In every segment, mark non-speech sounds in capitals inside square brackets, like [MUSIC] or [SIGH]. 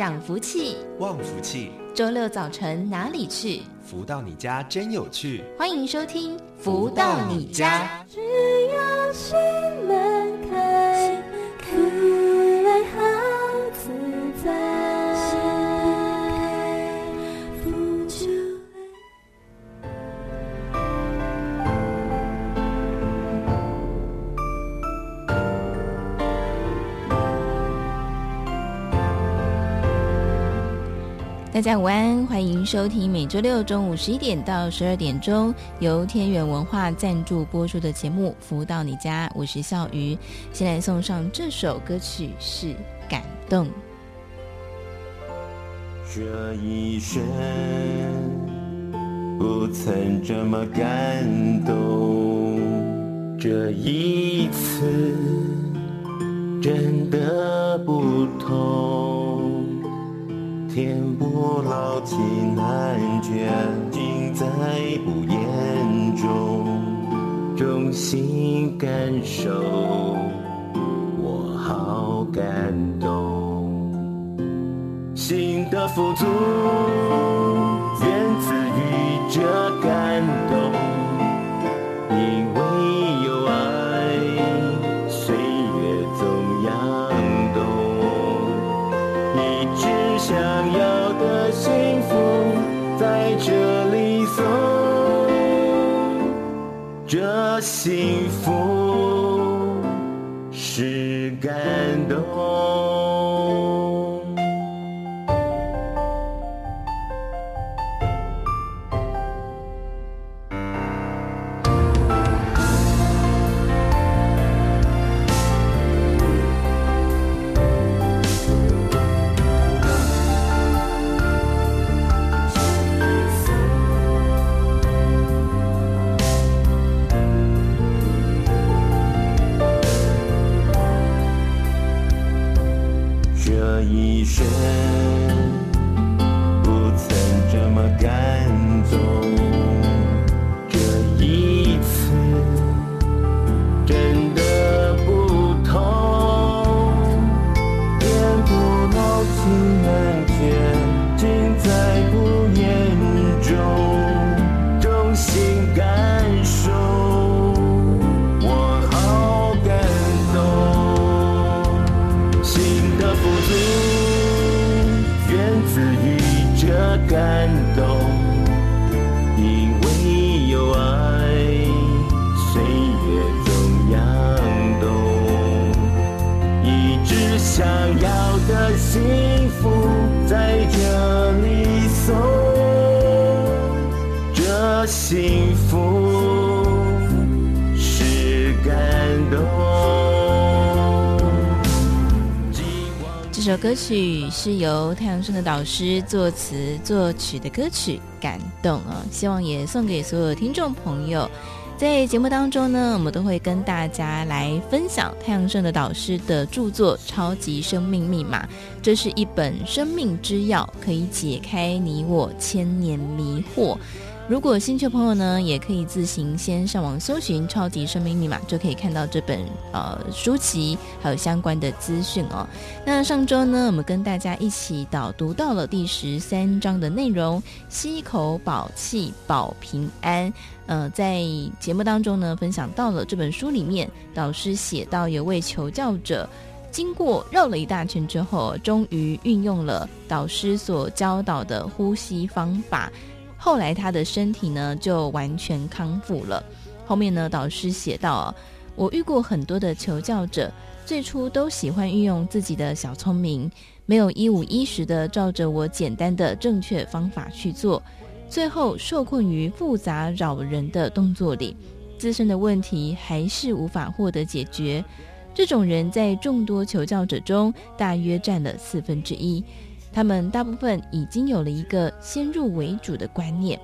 涨福气，旺福气。周六早晨哪里去？福到你家真有趣。欢迎收听《福到你家》。只要大家午安，欢迎收听每周六中午十一点到十二点钟由天元文化赞助播出的节目《福到你家》，我是笑鱼。先来送上这首歌曲是《感动》。这一生不曾这么感动，这一次真的不同。天不老，情难绝，尽在不言中。衷心感受，我好感动。心的富足，曲是由太阳盛的导师作词作曲的歌曲，感动啊！希望也送给所有听众朋友。在节目当中呢，我们都会跟大家来分享太阳盛的导师的著作《超级生命密码》，这是一本生命之钥，可以解开你我千年迷惑。如果兴趣的朋友呢，也可以自行先上网搜寻《超级生命密码》，就可以看到这本呃书籍，还有相关的资讯哦。那上周呢，我们跟大家一起导读到了第十三章的内容，吸口宝气保平安。呃，在节目当中呢，分享到了这本书里面，导师写到有位求教者，经过绕了一大圈之后，终于运用了导师所教导的呼吸方法。后来他的身体呢就完全康复了。后面呢，导师写道：“我遇过很多的求教者，最初都喜欢运用自己的小聪明，没有一五一十的照着我简单的正确方法去做，最后受困于复杂扰人的动作里，自身的问题还是无法获得解决。这种人在众多求教者中大约占了四分之一。”他们大部分已经有了一个先入为主的观念，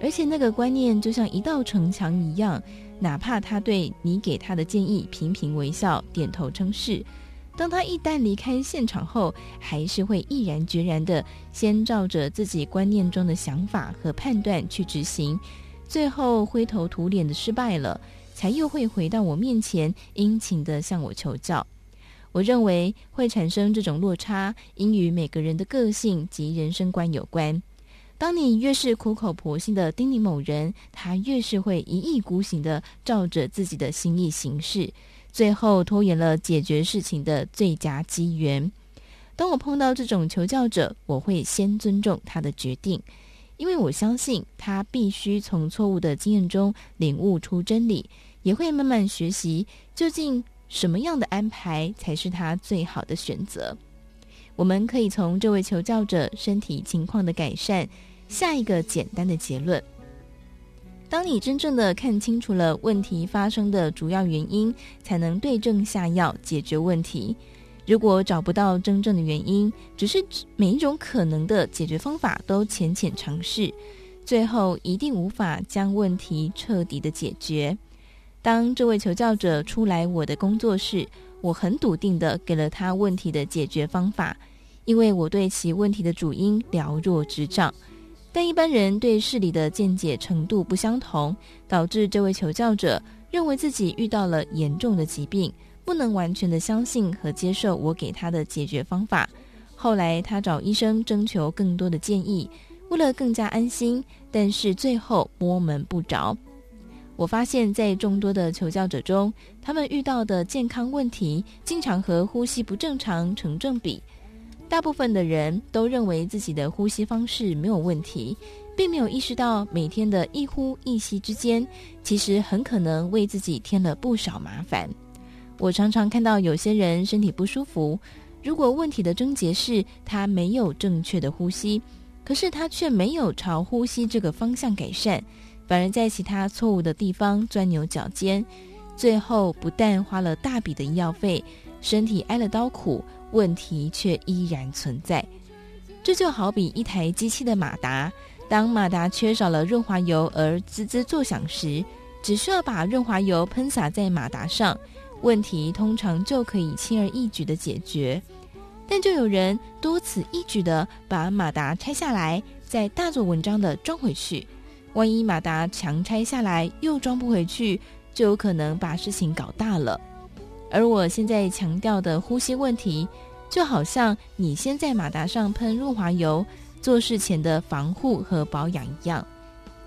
而且那个观念就像一道城墙一样，哪怕他对你给他的建议频频微笑、点头称是，当他一旦离开现场后，还是会毅然决然地先照着自己观念中的想法和判断去执行，最后灰头土脸的失败了，才又会回到我面前，殷勤地向我求教。我认为会产生这种落差，应与每个人的个性及人生观有关。当你越是苦口婆心地叮咛某人，他越是会一意孤行地照着自己的心意行事，最后拖延了解决事情的最佳机缘。当我碰到这种求教者，我会先尊重他的决定，因为我相信他必须从错误的经验中领悟出真理，也会慢慢学习究竟什么样的安排才是他最好的选择。我们可以从这位求教者身体情况的改善，下一个简单的结论：当你真正的看清楚了问题发生的主要原因，才能对症下药解决问题。如果找不到真正的原因，只是每一种可能的解决方法都浅浅尝试，最后一定无法将问题彻底的解决。当这位求教者出来我的工作室，我很笃定地给了他问题的解决方法，因为我对其问题的主因了若指掌。但一般人对事理的见解程度不相同，导致这位求教者认为自己遇到了严重的疾病。不能完全的相信和接受我给他的解决方法。后来他找医生征求更多的建议，为了更加安心，但是最后摸门不着。我发现，在众多的求教者中，他们遇到的健康问题经常和呼吸不正常成正比。大部分的人都认为自己的呼吸方式没有问题，并没有意识到每天的一呼一吸之间，其实很可能为自己添了不少麻烦。我常常看到有些人身体不舒服，如果问题的症结是他没有正确的呼吸，可是他却没有朝呼吸这个方向改善，反而在其他错误的地方钻牛角尖，最后不但花了大笔的医药费，身体挨了刀苦，问题却依然存在。这就好比一台机器的马达，当马达缺少了润滑油而滋滋作响时，只需要把润滑油喷洒在马达上。问题通常就可以轻而易举地解决，但就有人多此一举地把马达拆下来，再大做文章地装回去。万一马达强拆下来又装不回去，就有可能把事情搞大了。而我现在强调的呼吸问题，就好像你先在马达上喷润滑油，做事前的防护和保养一样。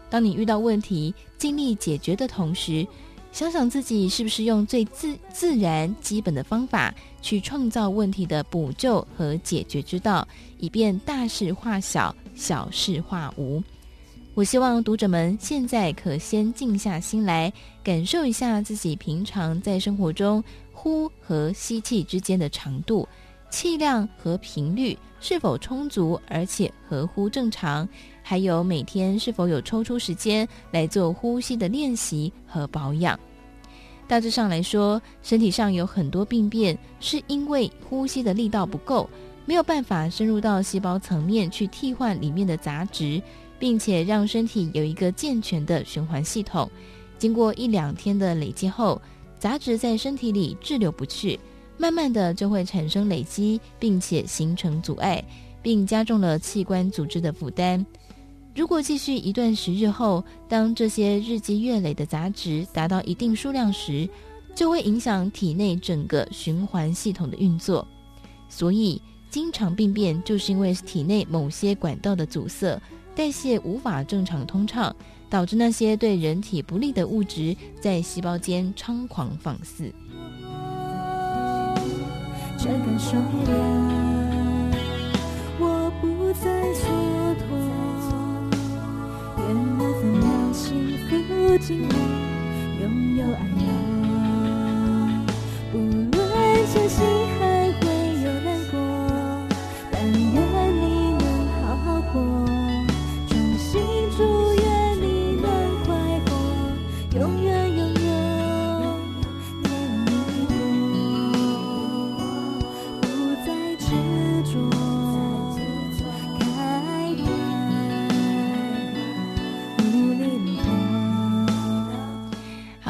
当你遇到问题，尽力解决的同时，想想自己是不是用最自自然、基本的方法去创造问题的补救和解决之道，以便大事化小，小事化无。我希望读者们现在可先静下心来，感受一下自己平常在生活中呼和吸气之间的长度、气量和频率是否充足，而且合乎正常。还有每天是否有抽出时间来做呼吸的练习和保养？大致上来说，身体上有很多病变，是因为呼吸的力道不够，没有办法深入到细胞层面去替换里面的杂质，并且让身体有一个健全的循环系统。经过一两天的累积后，杂质在身体里滞留不去，慢慢的就会产生累积，并且形成阻碍，并加重了器官组织的负担。如果继续一段时日后，当这些日积月累的杂质达到一定数量时，就会影响体内整个循环系统的运作。所以，经常病变就是因为体内某些管道的阻塞，代谢无法正常通畅，导致那些对人体不利的物质在细胞间猖狂放肆。睁开双眼，我不再蹉跎。愿那份秒幸福经历，拥有爱呀，不论相信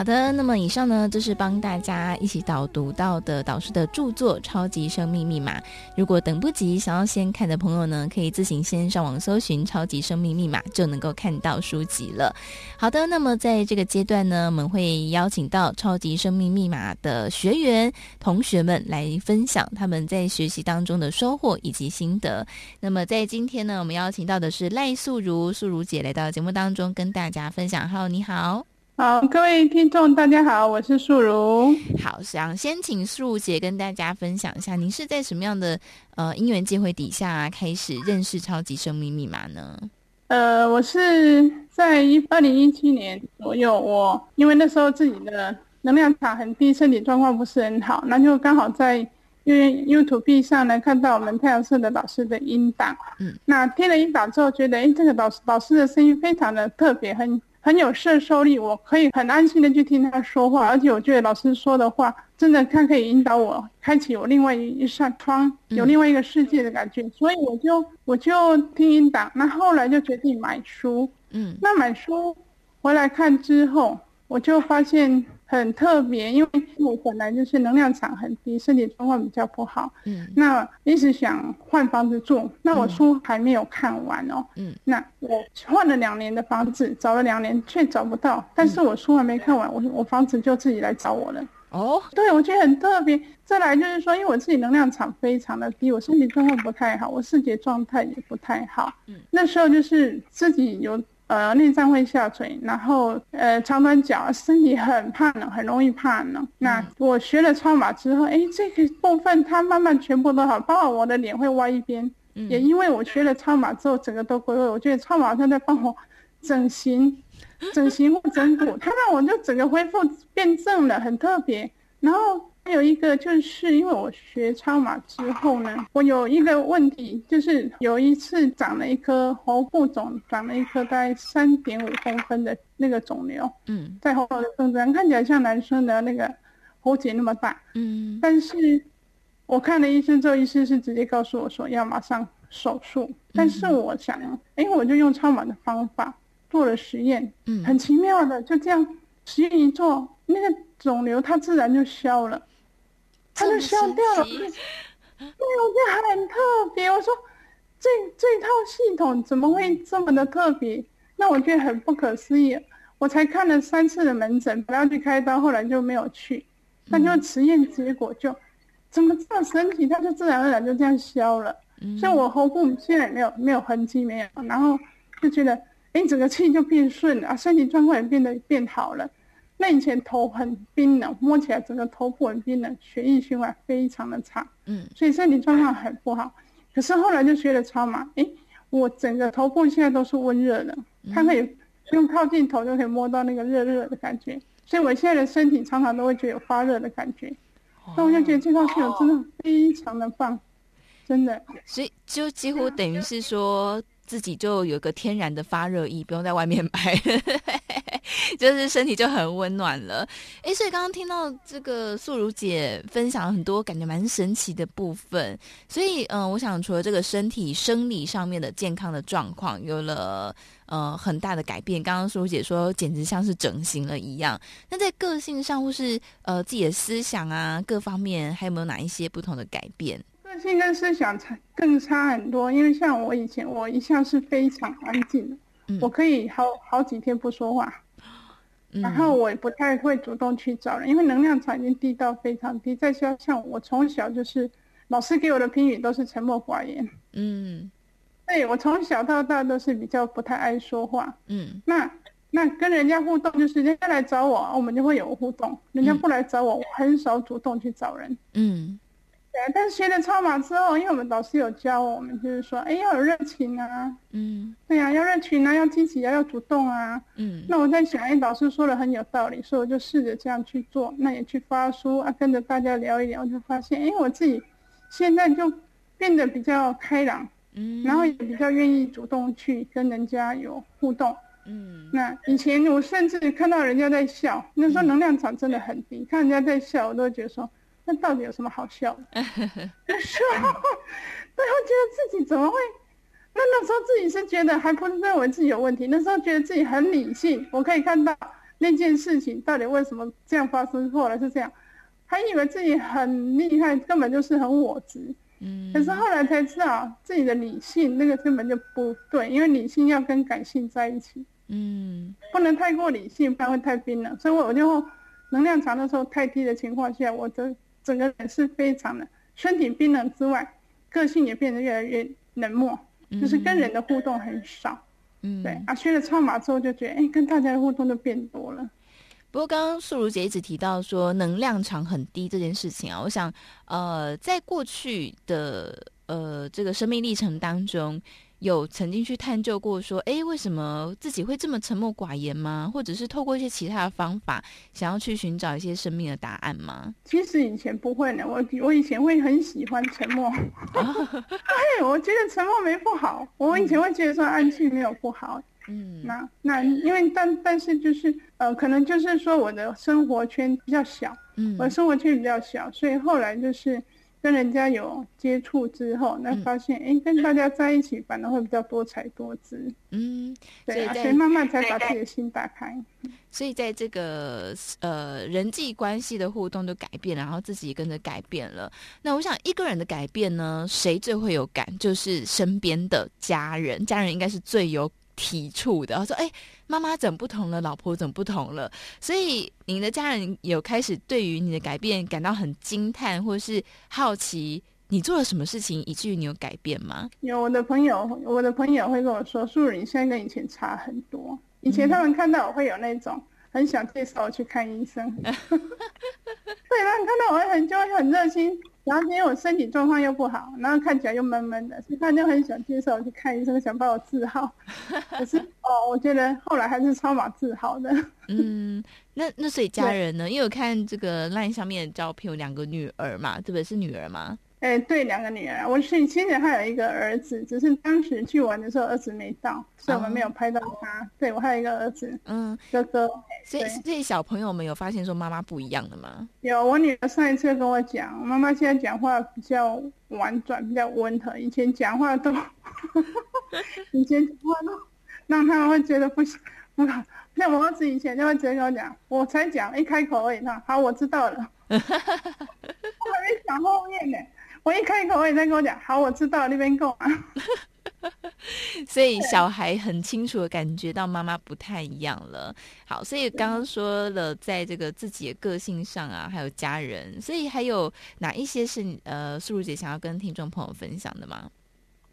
好的，那么以上呢，就是帮大家一起导读到的导师的著作《超级生命密码》。如果等不及想要先看的朋友呢，可以自行先上网搜寻《超级生命密码》，就能够看到书籍了。好的，那么在这个阶段呢，我们会邀请到《超级生命密码》的学员同学们来分享他们在学习当中的收获以及心得。那么在今天呢，我们邀请到的是赖素如素如姐来到节目当中跟大家分享。Hello，你好。好，各位听众，大家好，我是素如。好，想先请素如姐跟大家分享一下，您是在什么样的呃因缘机会底下开始认识超级生命密码呢？呃，我是在一二零一七年左右，我因为那时候自己的能量场很低，身体状况不是很好，那就刚好在因为 YouTube 上呢看到我们太阳社的老师的音档，嗯，那听了音档之后，觉得哎，这个老师导师的声音非常的特别，很。很有摄受力，我可以很安心的去听他说话，而且我觉得老师说的话真的，他可以引导我开启我另外一扇窗，有另外一个世界的感觉，嗯、所以我就我就听音档，那后来就决定买书，嗯，那买书回来看之后，我就发现。很特别，因为我本来就是能量场很低，身体状况比较不好。嗯，那一直想换房子住，那我书还没有看完哦。嗯，那我换了两年的房子，找了两年却找不到，但是我书还没看完，我我房子就自己来找我了。哦，对，我觉得很特别。再来就是说，因为我自己能量场非常的低，我身体状况不太好，我视觉状态也不太好。嗯，那时候就是自己有。呃，内脏会下垂，然后呃，长短脚，身体很怕冷，很容易怕冷。那我学了超马之后，哎，这个部分它慢慢全部都好，包括我的脸会歪一边，嗯、也因为我学了超马之后，整个都归位。我觉得超马它在帮我整形、整形或整骨，它让我就整个恢复变正了，很特别。然后。还有一个就是因为我学超马之后呢，我有一个问题，就是有一次长了一颗喉部肿，长了一颗大概三点五公分的那个肿瘤，嗯，在喉咙的中间，看起来像男生的那个喉结那么大，嗯，但是我看了医生之后，医生是直接告诉我说要马上手术，但是我想，哎，我就用超马的方法做了实验，嗯，很奇妙的，就这样实验一做，那个肿瘤它自然就消了。他就消掉了，[LAUGHS] 对，我觉得很特别。我说，这这套系统怎么会这么的特别？那我觉得很不可思议。我才看了三次的门诊，本来要去开刀，后来就没有去。那就实验结果就，怎么这么神奇？它就自然而然就这样消了。所以我喉部现在没有没有痕迹，没有，然后就觉得，哎，整个气就变顺了，身体状况也变得变好了。那以前头很冰冷，摸起来整个头部很冰冷，血液循环非常的差，嗯，所以身体状况很不好。可是后来就学了超码，诶，我整个头部现在都是温热的，它可以用靠近头就可以摸到那个热热的感觉，所以我现在的身体常常都会觉得有发热的感觉。那我就觉得这套系统真的非常的棒，真的。所以就几乎等于是说。自己就有个天然的发热衣，不用在外面买，[LAUGHS] 就是身体就很温暖了。哎，所以刚刚听到这个素如姐分享了很多感觉蛮神奇的部分，所以嗯、我想除了这个身体生理上面的健康的状况有了呃很大的改变，刚刚素如姐说简直像是整形了一样。那在个性上或是呃自己的思想啊各方面，还有没有哪一些不同的改变？个性跟思想差更差很多，因为像我以前，我一向是非常安静的，嗯、我可以好好几天不说话，嗯、然后我也不太会主动去找人，因为能量场已经低到非常低。再加上我从小就是老师给我的评语都是沉默寡言，嗯，对，我从小到大都是比较不太爱说话，嗯，那那跟人家互动就是人家来找我，我们就会有互动；人家不来找我，我很少主动去找人，嗯。对，但是学了超马之后，因为我们老师有教我们，就是说，哎，要有热情啊，嗯，对呀、啊，要热情啊，要积极啊，要主动啊，嗯。那我在想，哎，老师说的很有道理，所以我就试着这样去做，那也去发书啊，跟着大家聊一聊，就发现，哎，我自己现在就变得比较开朗，嗯，然后也比较愿意主动去跟人家有互动，嗯。那以前我甚至看到人家在笑，那时候能量场真的很低，看人家在笑，我都觉得说。那到底有什么好笑的？那时候，对，我觉得自己怎么会？那那时候自己是觉得还不是认为自己有问题，那时候觉得自己很理性。我可以看到那件事情到底为什么这样发生，后来是这样，还以为自己很厉害，根本就是很我执。嗯，可是后来才知道自己的理性那个根本就不对，因为理性要跟感性在一起。嗯，不能太过理性，不然会太冰冷。所以我就能量场的时候太低的情况下，我的整个人是非常的身体冰冷之外，个性也变得越来越冷漠，就是跟人的互动很少。嗯，对啊，学了超马之后就觉得，哎，跟大家的互动都变多了。不过，刚刚素如姐一直提到说能量场很低这件事情啊，我想，呃，在过去的呃这个生命历程当中，有曾经去探究过说，哎，为什么自己会这么沉默寡言吗？或者是透过一些其他的方法，想要去寻找一些生命的答案吗？其实以前不会呢，我我以前会很喜欢沉默，[LAUGHS] 对，我觉得沉默没不好，我以前会觉得说安静没有不好。嗯，那那因为但但是就是呃，可能就是说我的生活圈比较小，嗯，我的生活圈比较小，所以后来就是跟人家有接触之后，那发现哎、嗯，跟大家在一起反而会比较多才多姿，嗯，对啊，所以慢慢才把自己的心打开。所以在这个呃人际关系的互动就改变，然后自己也跟着改变了。那我想一个人的改变呢，谁最会有感？就是身边的家人，家人应该是最有。体触的，然后说：“哎，妈妈怎么不同了？老婆怎么不同了？”所以，您的家人有开始对于你的改变感到很惊叹，或是好奇你做了什么事情，以至于你有改变吗？有，我的朋友，我的朋友会跟我说：“素如，你现在跟以前差很多。以前他们看到我会有那种。”很想介绍我去看医生，[LAUGHS] [LAUGHS] 对，他们看到我很就会很热心，然后因为我身体状况又不好，然后看起来又闷闷的，所以他就很想接受我去看医生，想把我治好。[LAUGHS] 可是哦，我觉得后来还是超马治好的。嗯，那那所以家人呢？因为我看这个 LINE 上面的照片有两个女儿嘛，对不对？是女儿吗？哎、欸，对，两个女儿，我是其实还有一个儿子，只是当时去玩的时候儿子没到，所以我们没有拍到他。哦、对，我还有一个儿子，嗯，哥哥。所以这些小朋友们有发现说妈妈不一样的吗？有，我女儿上一次跟我讲，妈妈现在讲话比较婉转，比较温和，以前讲话都，[LAUGHS] 以前讲话都让他们会觉得不行，不好。像我儿子以前就会直接跟我讲，我才讲一开口而已，他好，我知道了，我还没讲后面呢。我一开口，我也在跟我讲，好，我知道那边够啊。所以小孩很清楚的感觉到妈妈不太一样了。好，所以刚刚说了，在这个自己的个性上啊，还有家人，所以还有哪一些是呃，素如姐想要跟听众朋友分享的吗？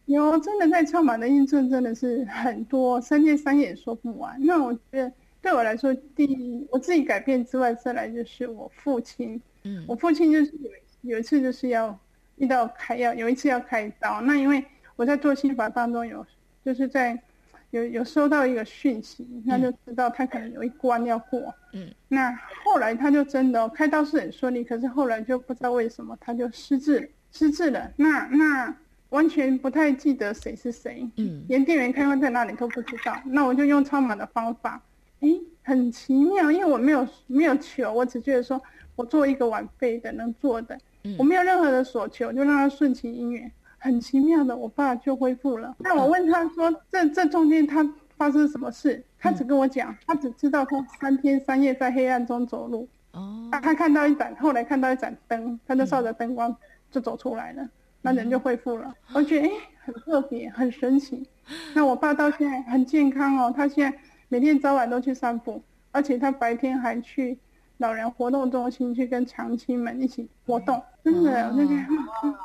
有，真的在超马的印证真的是很多，三天三夜说不完。那我觉得对我来说，第一我自己改变之外，再来就是我父亲。嗯，我父亲就是有有一次就是要。遇到开药有一次要开刀，那因为我在做心法当中有，就是在有有收到一个讯息，那就知道他可能有一关要过。嗯，那后来他就真的、哦、开刀是很顺利，可是后来就不知道为什么他就失智了，失智了。那那完全不太记得谁是谁，嗯，连电源开关在哪里都不知道。那我就用超码的方法，哎，很奇妙，因为我没有没有求，我只觉得说我做一个晚辈的能做的。我没有任何的所求，就让他顺其因缘，很奇妙的，我爸就恢复了。那我问他说：“这这中间他发生什么事？”他只跟我讲，他只知道他三天三夜在黑暗中走路。哦，他看到一盏，后来看到一盏灯，他就照着灯光就走出来了，那人就恢复了。我觉得哎，很特别，很神奇。[LAUGHS] 那我爸到现在很健康哦，他现在每天早晚都去散步，而且他白天还去。老人活动中心去跟长青们一起活动，真的那个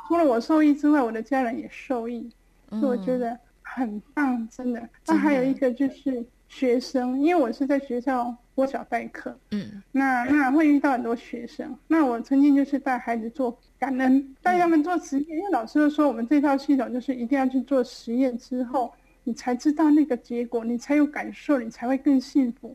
除了我受益之外，我的家人也受益，所以我觉得很棒，真的。那还有一个就是学生，因为我是在学校国小代课，嗯，那那会遇到很多学生，那我曾经就是带孩子做感恩，带他们做实验，因为老师都说我们这套系统就是一定要去做实验之后，你才知道那个结果，你才有感受，你才会更幸福。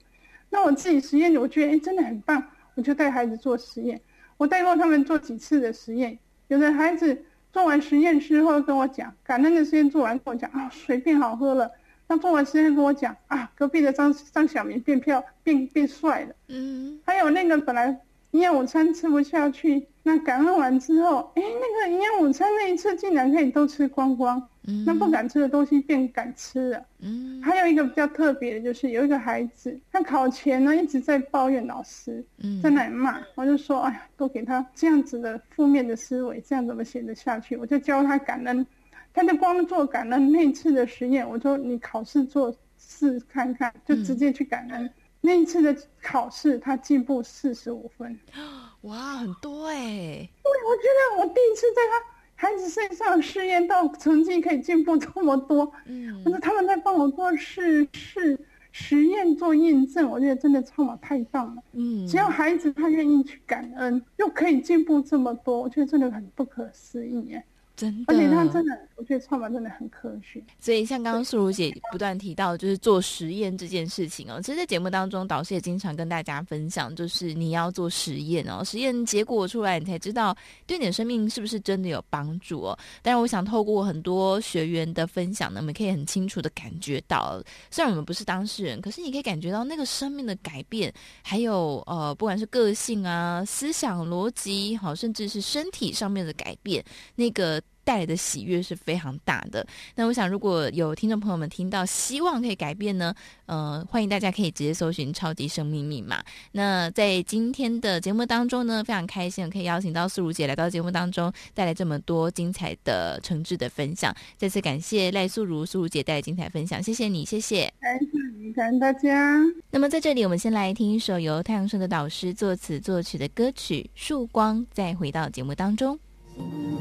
那我自己实验，我觉得哎，真的很棒，我就带孩子做实验。我带过他们做几次的实验，有的孩子做完实验之后跟我讲，感恩的实验做完跟我讲啊，水变好喝了。那做完实验跟我讲啊，隔壁的张张小明变漂变变帅了。嗯，还有那个本来营养午餐吃不下去，那感恩完之后，哎，那个营养午餐那一次竟然可以都吃光光，嗯，那不敢吃的东西变敢吃了，嗯。还有一个比较特别的就是有一个孩子，他考前呢一直在抱怨老师，嗯，在那里骂，我就说，哎呀，都给他这样子的负面的思维，这样怎么写得下去？我就教他感恩，他就光做感恩那一次的实验，我说你考试做试看看，就直接去感恩。嗯那一次的考试，他进步四十五分，[GASPS] 哇，很多哎！对，我觉得我第一次在他孩子身上试验到成绩可以进步这么多。嗯，我说他们在帮我做试试实验做验证，我觉得真的超马太棒了。嗯，只要孩子他愿意去感恩，又可以进步这么多，我觉得真的很不可思议耶。真的，而且他真的，我觉得创办真的很科学。所以像刚刚素如姐不断提到，就是做实验这件事情哦。其实，在节目当中，导师也经常跟大家分享，就是你要做实验哦，实验结果出来，你才知道对你的生命是不是真的有帮助哦。但是，我想透过很多学员的分享呢，我们可以很清楚的感觉到，虽然我们不是当事人，可是你可以感觉到那个生命的改变，还有呃，不管是个性啊、思想逻辑，好，甚至是身体上面的改变，那个。带来的喜悦是非常大的。那我想，如果有听众朋友们听到，希望可以改变呢，呃，欢迎大家可以直接搜寻“超级生命密码”。那在今天的节目当中呢，非常开心可以邀请到素如姐来到节目当中，带来这么多精彩的诚挚的分享。再次感谢赖素如素如姐带来精彩分享，谢谢你，谢谢。感谢你，感谢大家。那么在这里，我们先来听一首由太阳盛德导师作词作曲的歌曲《曙光》，再回到节目当中。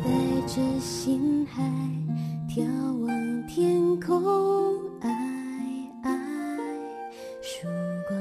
带着心海眺望天空，爱爱，曙光。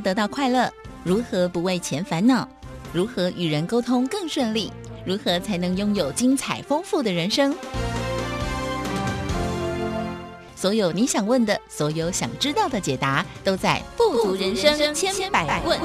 得到快乐？如何不为钱烦恼？如何与人沟通更顺利？如何才能拥有精彩丰富的人生？所有你想问的，所有想知道的解答，都在《富足人生千百问》。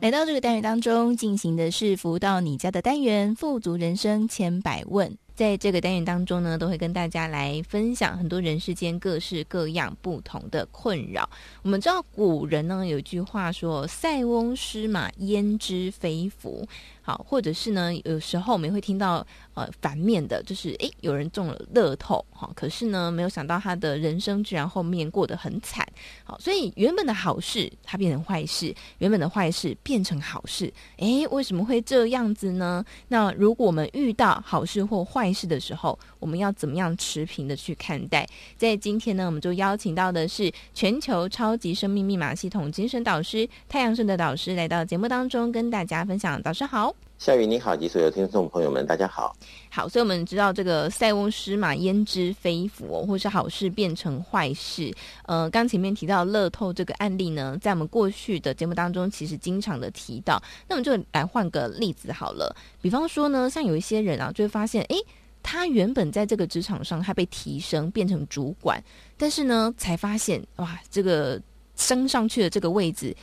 来到这个单元当中，进行的是服务到你家的单元《富足人生千百问》。在这个单元当中呢，都会跟大家来分享很多人世间各式各样不同的困扰。我们知道古人呢有一句话说：“塞翁失马，焉知非福。”好，或者是呢，有时候我们会听到呃反面的，就是诶，有人中了乐透，好，可是呢，没有想到他的人生居然后面过得很惨，好，所以原本的好事它变成坏事，原本的坏事变成好事，诶，为什么会这样子呢？那如果我们遇到好事或坏事的时候，我们要怎么样持平的去看待？在今天呢，我们就邀请到的是全球超级生命密码系统精神导师太阳盛德导师来到节目当中，跟大家分享。导师好。夏雨你好，及所有听众朋友们，大家好。好，所以我们知道这个塞翁失马焉知非福，或是好事变成坏事。呃，刚前面提到乐透这个案例呢，在我们过去的节目当中，其实经常的提到。那我们就来换个例子好了，比方说呢，像有一些人啊，就会发现，诶，他原本在这个职场上，他被提升变成主管，但是呢，才发现哇，这个升上去的这个位置。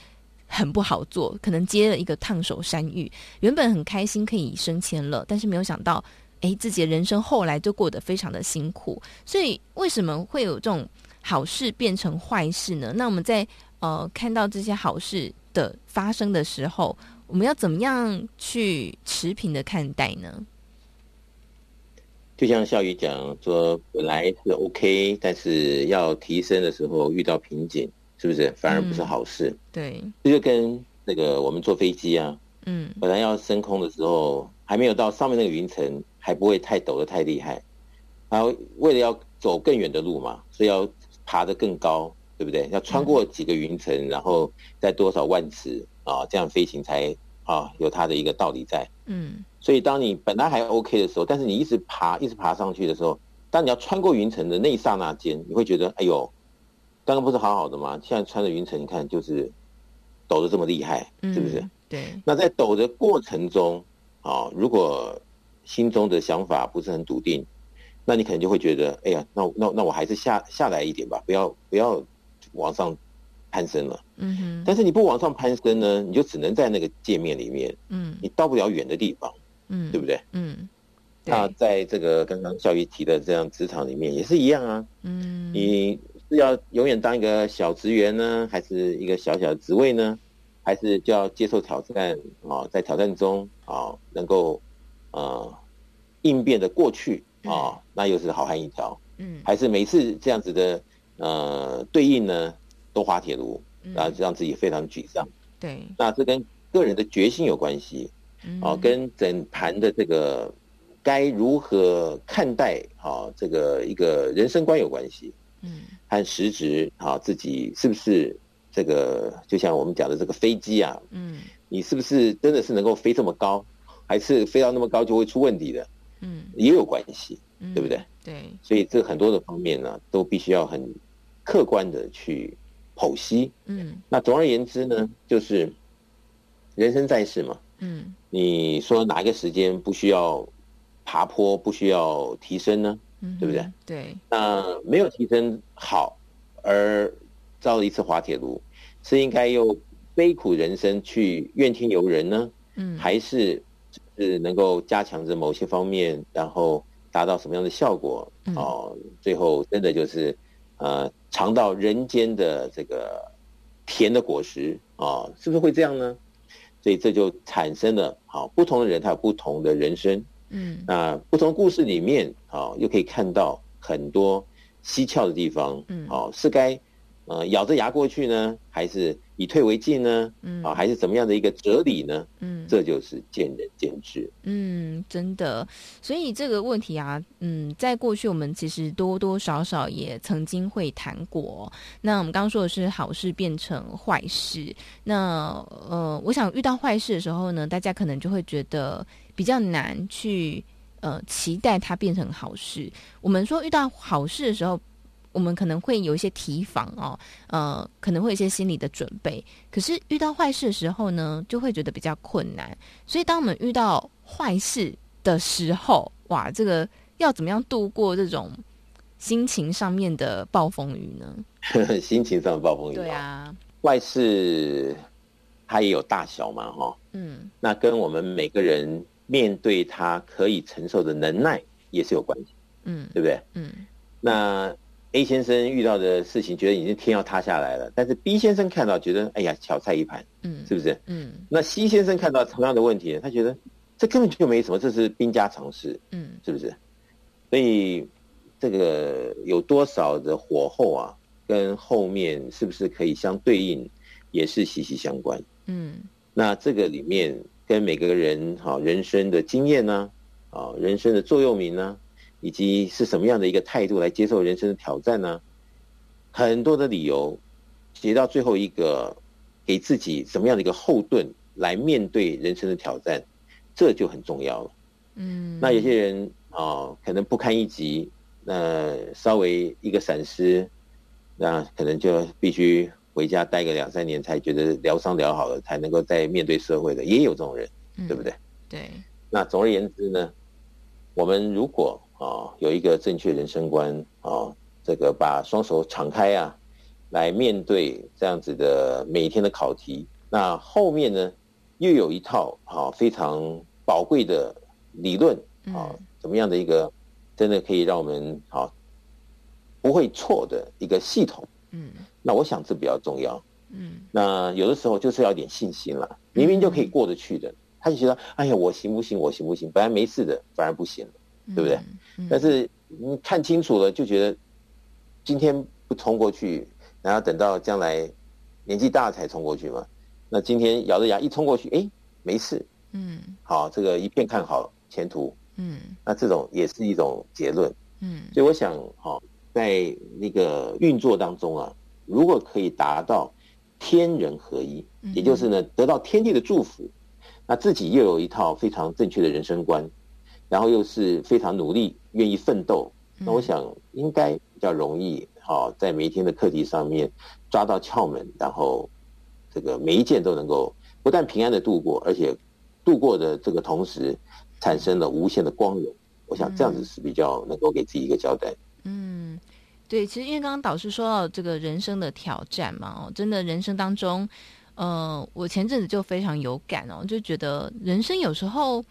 很不好做，可能接了一个烫手山芋。原本很开心可以升迁了，但是没有想到，哎，自己的人生后来就过得非常的辛苦。所以为什么会有这种好事变成坏事呢？那我们在呃看到这些好事的发生的时候，我们要怎么样去持平的看待呢？就像孝仪讲说，本来是 OK，但是要提升的时候遇到瓶颈，是不是反而不是好事？嗯、对，这就跟那个我们坐飞机啊，嗯，本来要升空的时候，还没有到上面那个云层，还不会太抖得太厉害，然后为了要走更远的路嘛，所以要爬得更高，对不对？要穿过几个云层，嗯、然后在多少万尺啊，这样飞行才啊有它的一个道理在。嗯。所以，当你本来还 OK 的时候，但是你一直爬，一直爬上去的时候，当你要穿过云层的那一刹那间，你会觉得，哎呦，刚刚不是好好的吗？现在穿着云层，你看就是抖得这么厉害，是不是？嗯、对。那在抖的过程中，啊，如果心中的想法不是很笃定，那你可能就会觉得，哎呀，那那那我还是下下来一点吧，不要不要往上攀升了。嗯哼。但是你不往上攀升呢，你就只能在那个界面里面，嗯，你到不了远的地方。嗯，对不对？嗯，那在这个刚刚教育提的这样职场里面也是一样啊。嗯，你是要永远当一个小职员呢，还是一个小小的职位呢？还是就要接受挑战啊、哦？在挑战中啊、哦，能够呃应变的过去啊、那又是好汉一条。嗯，还是每次这样子的呃对应呢，都滑铁卢，然后让自己非常沮丧。对，那这跟个人的决心有关系。哦，跟整盘的这个该如何看待啊，这个一个人生观有关系。嗯，和实质啊，自己是不是这个？就像我们讲的这个飞机啊，嗯，你是不是真的是能够飞这么高，还是飞到那么高就会出问题的？嗯，也有关系，对不对？对，所以这很多的方面呢，都必须要很客观的去剖析。嗯，那总而言之呢，就是人生在世嘛。嗯，你说哪一个时间不需要爬坡，不需要提升呢？嗯，对不对？对。那没有提升好，而遭了一次滑铁卢，是应该用悲苦人生去怨天尤人呢？嗯，还是是能够加强着某些方面，然后达到什么样的效果？嗯、哦，最后真的就是呃尝到人间的这个甜的果实啊、哦，是不是会这样呢？所以这就产生了好不同的人，他有不同的人生。嗯，那不同故事里面，好又可以看到很多蹊跷的地方。嗯，好是该呃咬着牙过去呢，还是以退为进呢？嗯，啊，还是怎么样的一个哲理呢？嗯，这就是见仁见智。嗯，真的。所以这个问题啊，嗯，在过去我们其实多多少少也曾经会谈过。那我们刚刚说的是好事变成坏事。那呃，我想遇到坏事的时候呢，大家可能就会觉得比较难去呃期待它变成好事。我们说遇到好事的时候。我们可能会有一些提防哦，呃，可能会有一些心理的准备。可是遇到坏事的时候呢，就会觉得比较困难。所以，当我们遇到坏事的时候，哇，这个要怎么样度过这种心情上面的暴风雨呢？[LAUGHS] 心情上的暴风雨，对啊，坏事它也有大小嘛，哈、哦，嗯，那跟我们每个人面对他可以承受的能耐也是有关系，嗯，对不对？嗯，那。A 先生遇到的事情，觉得已经天要塌下来了，但是 B 先生看到，觉得哎呀，小菜一盘，嗯，是不是？嗯，那 C 先生看到同样的问题，他觉得这根本就没什么，这是兵家常事，嗯，是不是？所以这个有多少的火候啊，跟后面是不是可以相对应，也是息息相关。嗯，那这个里面跟每个人哈人生的经验呢，啊，人生的座右铭呢？以及是什么样的一个态度来接受人生的挑战呢？很多的理由，写到最后一个，给自己什么样的一个后盾来面对人生的挑战，这就很重要了。嗯，那有些人啊、哦，可能不堪一击，那稍微一个闪失，那可能就必须回家待个两三年，才觉得疗伤疗好了，才能够再面对社会的，也有这种人，对不对？嗯、对。那总而言之呢，我们如果啊，有一个正确人生观啊，这个把双手敞开啊，来面对这样子的每一天的考题。那后面呢，又有一套啊非常宝贵的理论啊，怎么样的一个真的可以让我们啊不会错的一个系统。嗯，那我想这比较重要。嗯，那有的时候就是要点信心了，明明就可以过得去的，他就觉得哎呀，我行不行？我行不行？本来没事的，反而不行了。对不对？嗯、但是你看清楚了，就觉得今天不冲过去，然后等到将来年纪大了才冲过去嘛。那今天咬着牙一冲过去，哎，没事。嗯，好，这个一片看好前途。嗯，那这种也是一种结论。嗯，所以我想，哈，在那个运作当中啊，如果可以达到天人合一，也就是呢，得到天地的祝福，那自己又有一套非常正确的人生观，然后又是非常努力、愿意奋斗，那我想应该比较容易，哈，在每一天的课题上面抓到窍门，然后这个每一件都能够不但平安的度过，而且度过的这个同时。产生了无限的光荣，我想这样子是比较能够给自己一个交代。嗯，对，其实因为刚刚导师说到这个人生的挑战嘛，哦，真的人生当中，呃，我前阵子就非常有感哦，就觉得人生有时候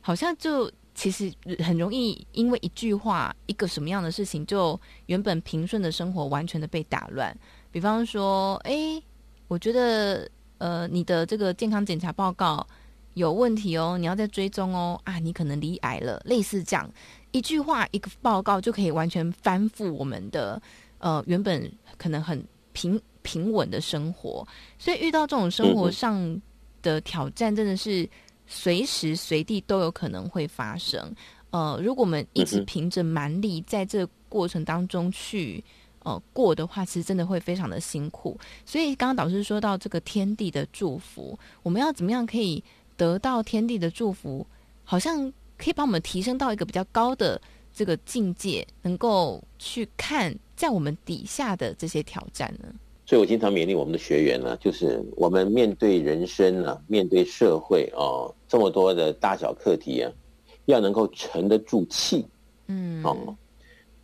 好像就其实很容易因为一句话、一个什么样的事情，就原本平顺的生活完全的被打乱。比方说，哎，我觉得呃，你的这个健康检查报告。有问题哦，你要再追踪哦啊！你可能罹癌了，类似这样一句话一个报告就可以完全翻覆我们的呃原本可能很平平稳的生活，所以遇到这种生活上的挑战，真的是随时随地都有可能会发生。呃，如果我们一直凭着蛮力在这个过程当中去呃过的话，其实真的会非常的辛苦。所以刚刚导师说到这个天地的祝福，我们要怎么样可以？得到天地的祝福，好像可以把我们提升到一个比较高的这个境界，能够去看在我们底下的这些挑战呢。所以我经常勉励我们的学员呢，就是我们面对人生呢、啊，面对社会啊，这么多的大小课题啊，要能够沉得住气。嗯，哦，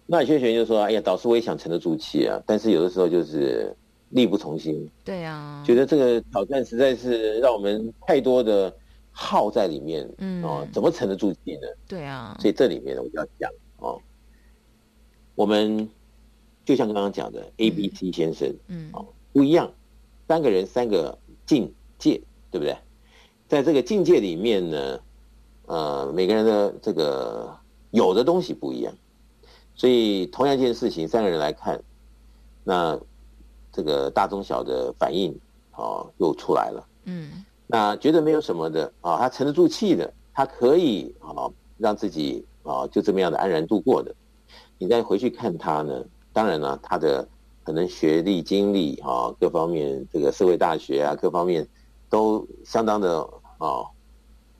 那有些学员就说：“哎呀，导师，我也想沉得住气啊，但是有的时候就是。”力不从心，对啊，觉得这个挑战实在是让我们太多的耗在里面，嗯，哦，怎么沉得住气呢？对啊，所以这里面我就要讲哦，我们就像刚刚讲的 A、B、C 先生，嗯，哦，不一样，三个人三个境界，对不对？在这个境界里面呢，呃，每个人的这个有的东西不一样，所以同样一件事情，三个人来看，那。这个大中小的反应，哦，又出来了。嗯，那觉得没有什么的啊，他沉得住气的，他可以啊，让自己啊就这么样的安然度过的。你再回去看他呢，当然了，他的可能学历、经历啊，各方面这个社会大学啊，各方面都相当的啊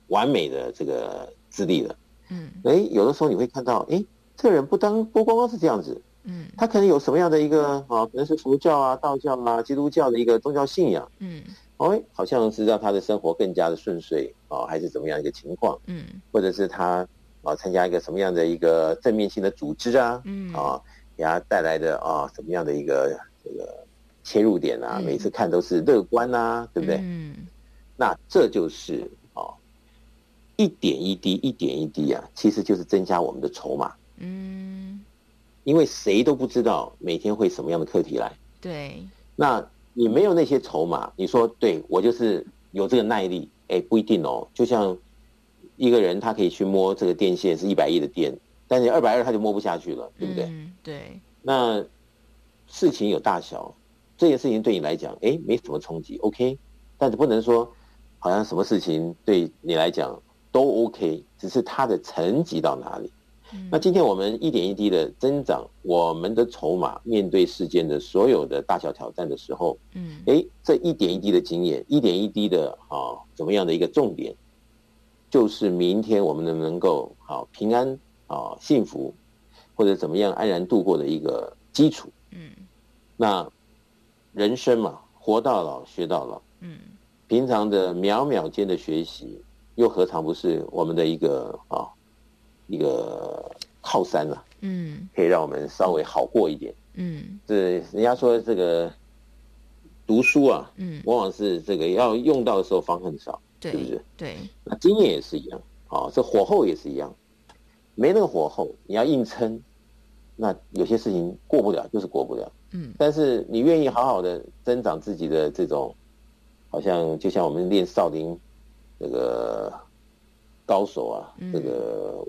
完美的这个资历了。嗯，哎，有的时候你会看到，哎，这个人不当不光光是这样子。嗯，他可能有什么样的一个啊？可能是佛教啊、道教啊、基督教的一个宗教信仰。嗯，哦，好像是让他的生活更加的顺遂啊，还是怎么样一个情况？嗯，或者是他啊参加一个什么样的一个正面性的组织啊？嗯，啊，给他带来的啊什么样的一个这个切入点啊？每次看都是乐观啊，对不对？嗯，那这就是啊一点一滴、一点一滴啊，其实就是增加我们的筹码。嗯。因为谁都不知道每天会什么样的课题来，对。那你没有那些筹码，你说对我就是有这个耐力，哎，不一定哦。就像一个人他可以去摸这个电线是一百亿的电，但是二百二他就摸不下去了，对不对？嗯，对。那事情有大小，这件事情对你来讲，哎，没什么冲击，OK。但是不能说好像什么事情对你来讲都 OK，只是它的层级到哪里。那今天我们一点一滴的增长我们的筹码，面对世间的所有的大小挑战的时候，嗯，哎，这一点一滴的经验，一点一滴的啊，怎么样的一个重点，就是明天我们能不能够好平安啊幸福，或者怎么样安然度过的一个基础，嗯，那人生嘛，活到老学到老，嗯，平常的秒秒间的学习，又何尝不是我们的一个啊？一个靠山了，嗯，可以让我们稍微好过一点，嗯，这人家说这个读书啊，嗯，往往是这个要用到的时候方很少，对，是不是？对，那经验也是一样，啊，这火候也是一样，没那个火候，你要硬撑，那有些事情过不了就是过不了，嗯，但是你愿意好好的增长自己的这种，好像就像我们练少林那个高手啊，这个。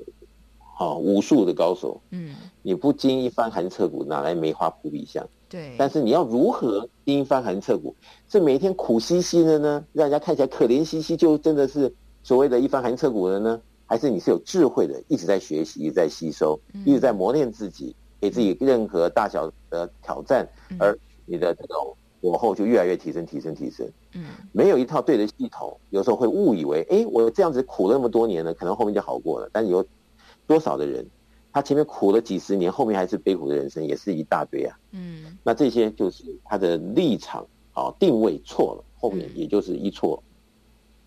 好、哦、武术的高手，嗯，你不经一番寒彻骨，哪来梅花扑鼻香？对。但是你要如何经一番寒彻骨？是每天苦兮兮的呢，让人家看起来可怜兮兮，就真的是所谓的一番寒彻骨的呢？还是你是有智慧的，一直在学习，一直在吸收，一直在磨练自己，给自己任何大小的挑战，而你的这种火候就越来越提升，提升，提升。嗯，没有一套对的系统，有时候会误以为，哎，我这样子苦了那么多年了，可能后面就好过了。但有多少的人，他前面苦了几十年，后面还是悲苦的人生，也是一大堆啊。嗯，那这些就是他的立场啊定位错了，后面也就是一错，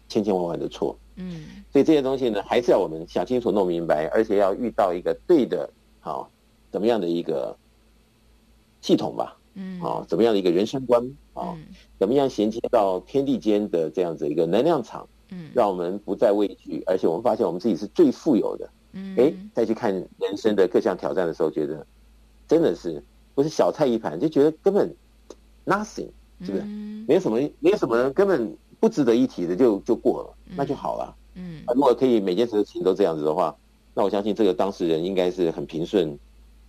千千万万的错。嗯，所以这些东西呢，还是要我们想清楚、弄明白，而且要遇到一个对的，好，怎么样的一个系统吧。嗯，啊，怎么样的一个人生观啊？怎么样衔接到天地间的这样子一个能量场？嗯，让我们不再畏惧，而且我们发现我们自己是最富有的。嗯，哎，再去看人生的各项挑战的时候，觉得真的是不是小菜一盘，就觉得根本 nothing，是不是？没有什么，没有什么根本。不值得一提的就就过了，那就好了。嗯，如果可以每件事情都这样子的话，那我相信这个当事人应该是很平顺、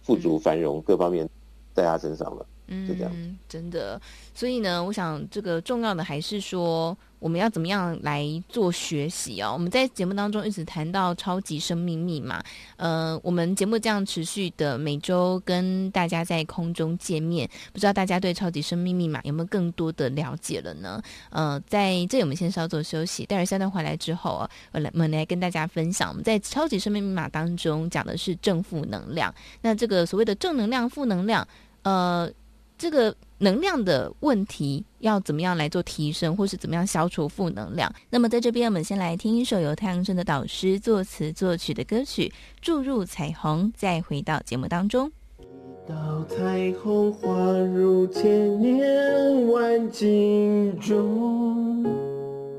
富足、繁荣各方面在他身上了。嗯，就这样，真的。所以呢，我想这个重要的还是说，我们要怎么样来做学习哦。我们在节目当中一直谈到超级生命密码，呃，我们节目这样持续的每周跟大家在空中见面，不知道大家对超级生命密码有没有更多的了解了呢？呃，在这里我们先稍作休息，待会儿下段回来之后啊，我来我们来跟大家分享，我们在超级生命密码当中讲的是正负能量。那这个所谓的正能量、负能量，呃。这个能量的问题要怎么样来做提升，或是怎么样消除负能量？那么在这边，我们先来听一首由太阳盛德导师作词作曲的歌曲《注入彩虹》，再回到节目当中。一道彩虹划入千年万境中，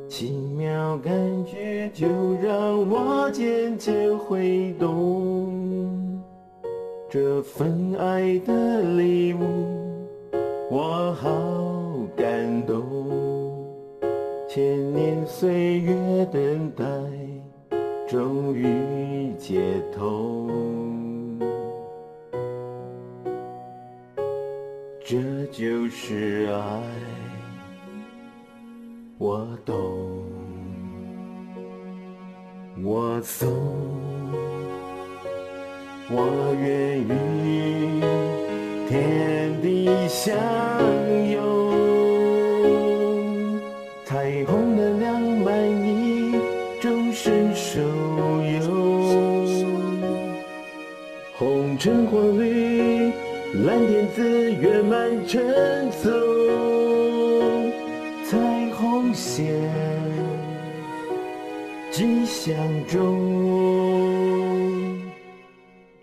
奇妙感觉就让我渐渐会懂，这份爱的礼物。我好感动，千年岁月等待，终于解脱。这就是爱，我懂，我送，我愿与。天相拥，彩虹能量满溢，终身受用。红橙黄绿，蓝靛紫，圆满成丛。彩虹线，吉祥中。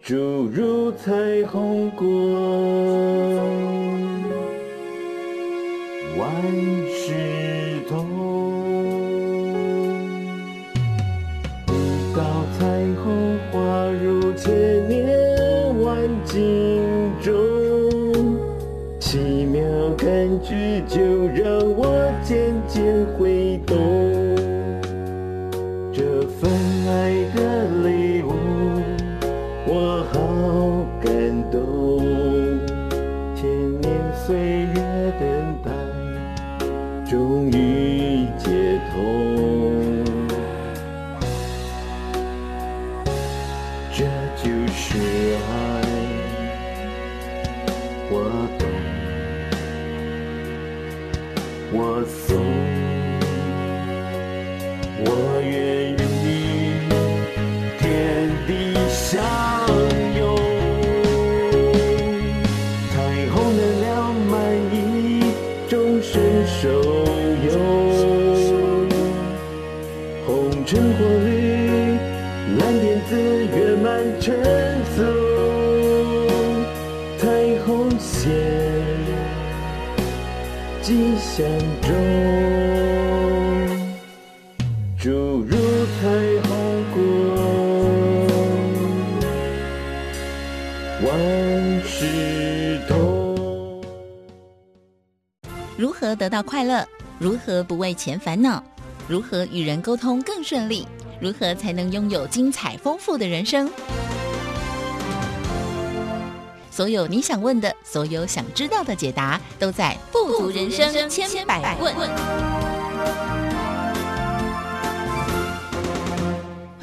注入彩虹光，如何得到快乐，如何不为钱烦恼？如何与人沟通更顺利？如何才能拥有精彩丰富的人生？所有你想问的，所有想知道的解答，都在《富足人生千百问》。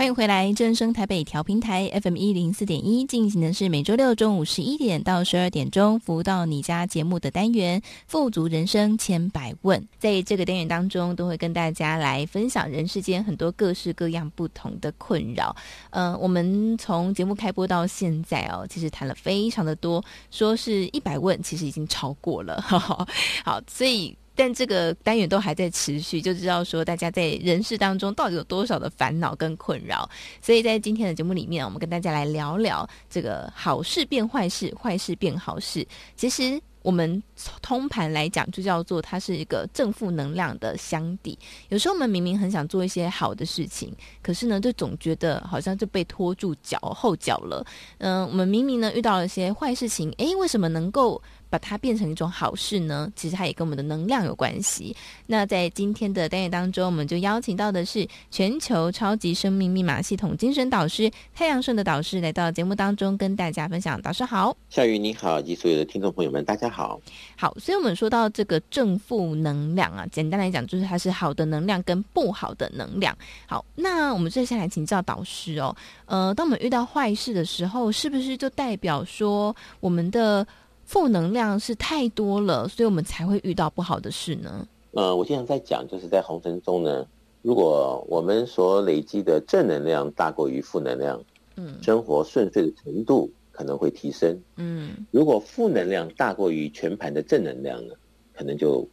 欢迎回来，正声台北调频台 FM 一零四点一进行的是每周六中午十一点到十二点钟服务到你家节目的单元《富足人生千百问》。在这个单元当中，都会跟大家来分享人世间很多各式各样不同的困扰。呃，我们从节目开播到现在哦，其实谈了非常的多，说是一百问，其实已经超过了。呵 [LAUGHS] 呵好，所以。但这个单元都还在持续，就知道说大家在人世当中到底有多少的烦恼跟困扰。所以在今天的节目里面，我们跟大家来聊聊这个好事变坏事，坏事变好事。其实。我们通盘来讲，就叫做它是一个正负能量的相抵。有时候我们明明很想做一些好的事情，可是呢，就总觉得好像就被拖住脚后脚了。嗯、我们明明呢遇到了一些坏事情，诶，为什么能够把它变成一种好事呢？其实它也跟我们的能量有关系。那在今天的单元当中，我们就邀请到的是全球超级生命密码系统精神导师太阳顺的导师来到节目当中，跟大家分享。导师好，夏雨你好，以及所有的听众朋友们，大家好。好，好，所以我们说到这个正负能量啊，简单来讲就是它是好的能量跟不好的能量。好，那我们接下来请教导师哦，呃，当我们遇到坏事的时候，是不是就代表说我们的负能量是太多了，所以我们才会遇到不好的事呢？呃，我经常在讲，就是在红尘中呢，如果我们所累积的正能量大过于负能量，嗯，生活顺遂的程度。可能会提升，嗯，如果负能量大过于全盘的正能量呢，可能就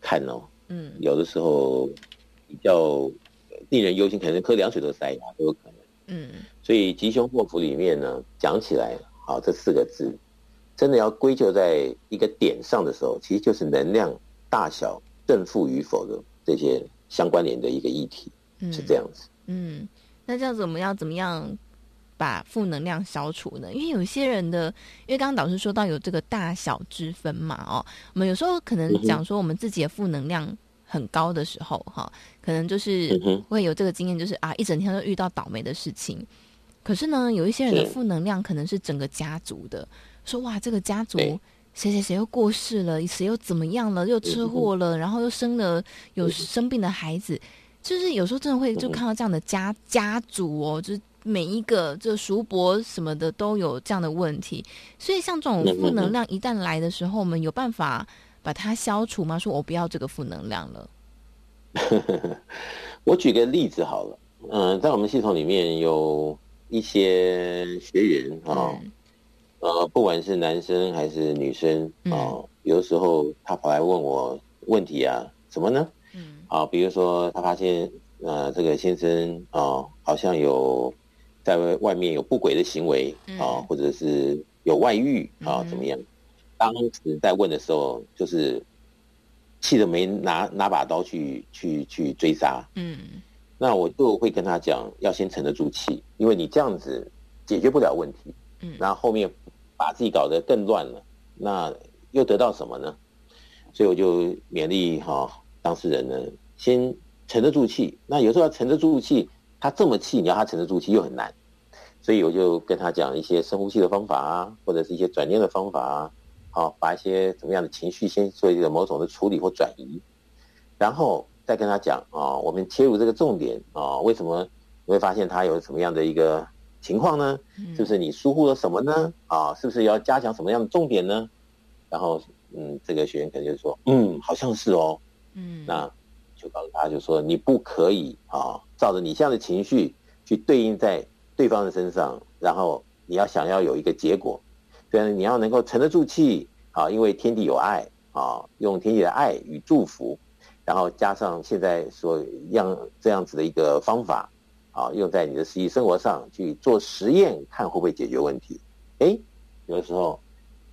看哦，嗯，有的时候比较令人忧心，可能喝凉水都塞牙都有可能，嗯，所以吉凶祸福里面呢，讲起来，好，这四个字，真的要归咎在一个点上的时候，其实就是能量大小正负与否的这些相关联的一个议题，嗯是这样子，嗯，那这样子我们要怎么样？把负能量消除呢？因为有些人的，因为刚刚导师说到有这个大小之分嘛，哦，我们有时候可能讲说我们自己的负能量很高的时候，哈，可能就是会有这个经验，就是啊，一整天都遇到倒霉的事情。可是呢，有一些人的负能量可能是整个家族的，说哇，这个家族谁谁谁又过世了，谁又怎么样了，又车祸了，然后又生了有生病的孩子，就是有时候真的会就看到这样的家家族哦，就是。每一个就叔伯什么的都有这样的问题，所以像这种负能量一旦来的时候，我们有办法把它消除吗？说我不要这个负能量了。[LAUGHS] 我举个例子好了，嗯，在我们系统里面有一些学员啊，嗯、呃，不管是男生还是女生啊，嗯、有的时候他跑来问我问题啊，什么呢？嗯，啊，比如说他发现呃，这个先生啊，好像有。在外面有不轨的行为啊，或者是有外遇啊，怎么样？当时在问的时候，就是气得没拿拿把刀去去去追杀。嗯，那我就会跟他讲，要先沉得住气，因为你这样子解决不了问题。嗯，然后后面把自己搞得更乱了，那又得到什么呢？所以我就勉励哈当事人呢，先沉得住气。那有时候要沉得住气。他这么气，你要他沉得住气又很难，所以我就跟他讲一些深呼吸的方法啊，或者是一些转念的方法啊，好，把一些怎么样的情绪先做一个某种的处理或转移，然后再跟他讲啊，我们切入这个重点啊，为什么你会发现他有什么样的一个情况呢？是不是你疏忽了什么呢？啊，是不是要加强什么样的重点呢？然后，嗯，这个学员可能就说，嗯，好像是哦，嗯，那。就告诉他，就说你不可以啊，照着你这样的情绪去对应在对方的身上，然后你要想要有一个结果，所以你要能够沉得住气啊，因为天地有爱啊，用天地的爱与祝福，然后加上现在所样这样子的一个方法啊，用在你的实际生活上去做实验，看会不会解决问题。哎，有的时候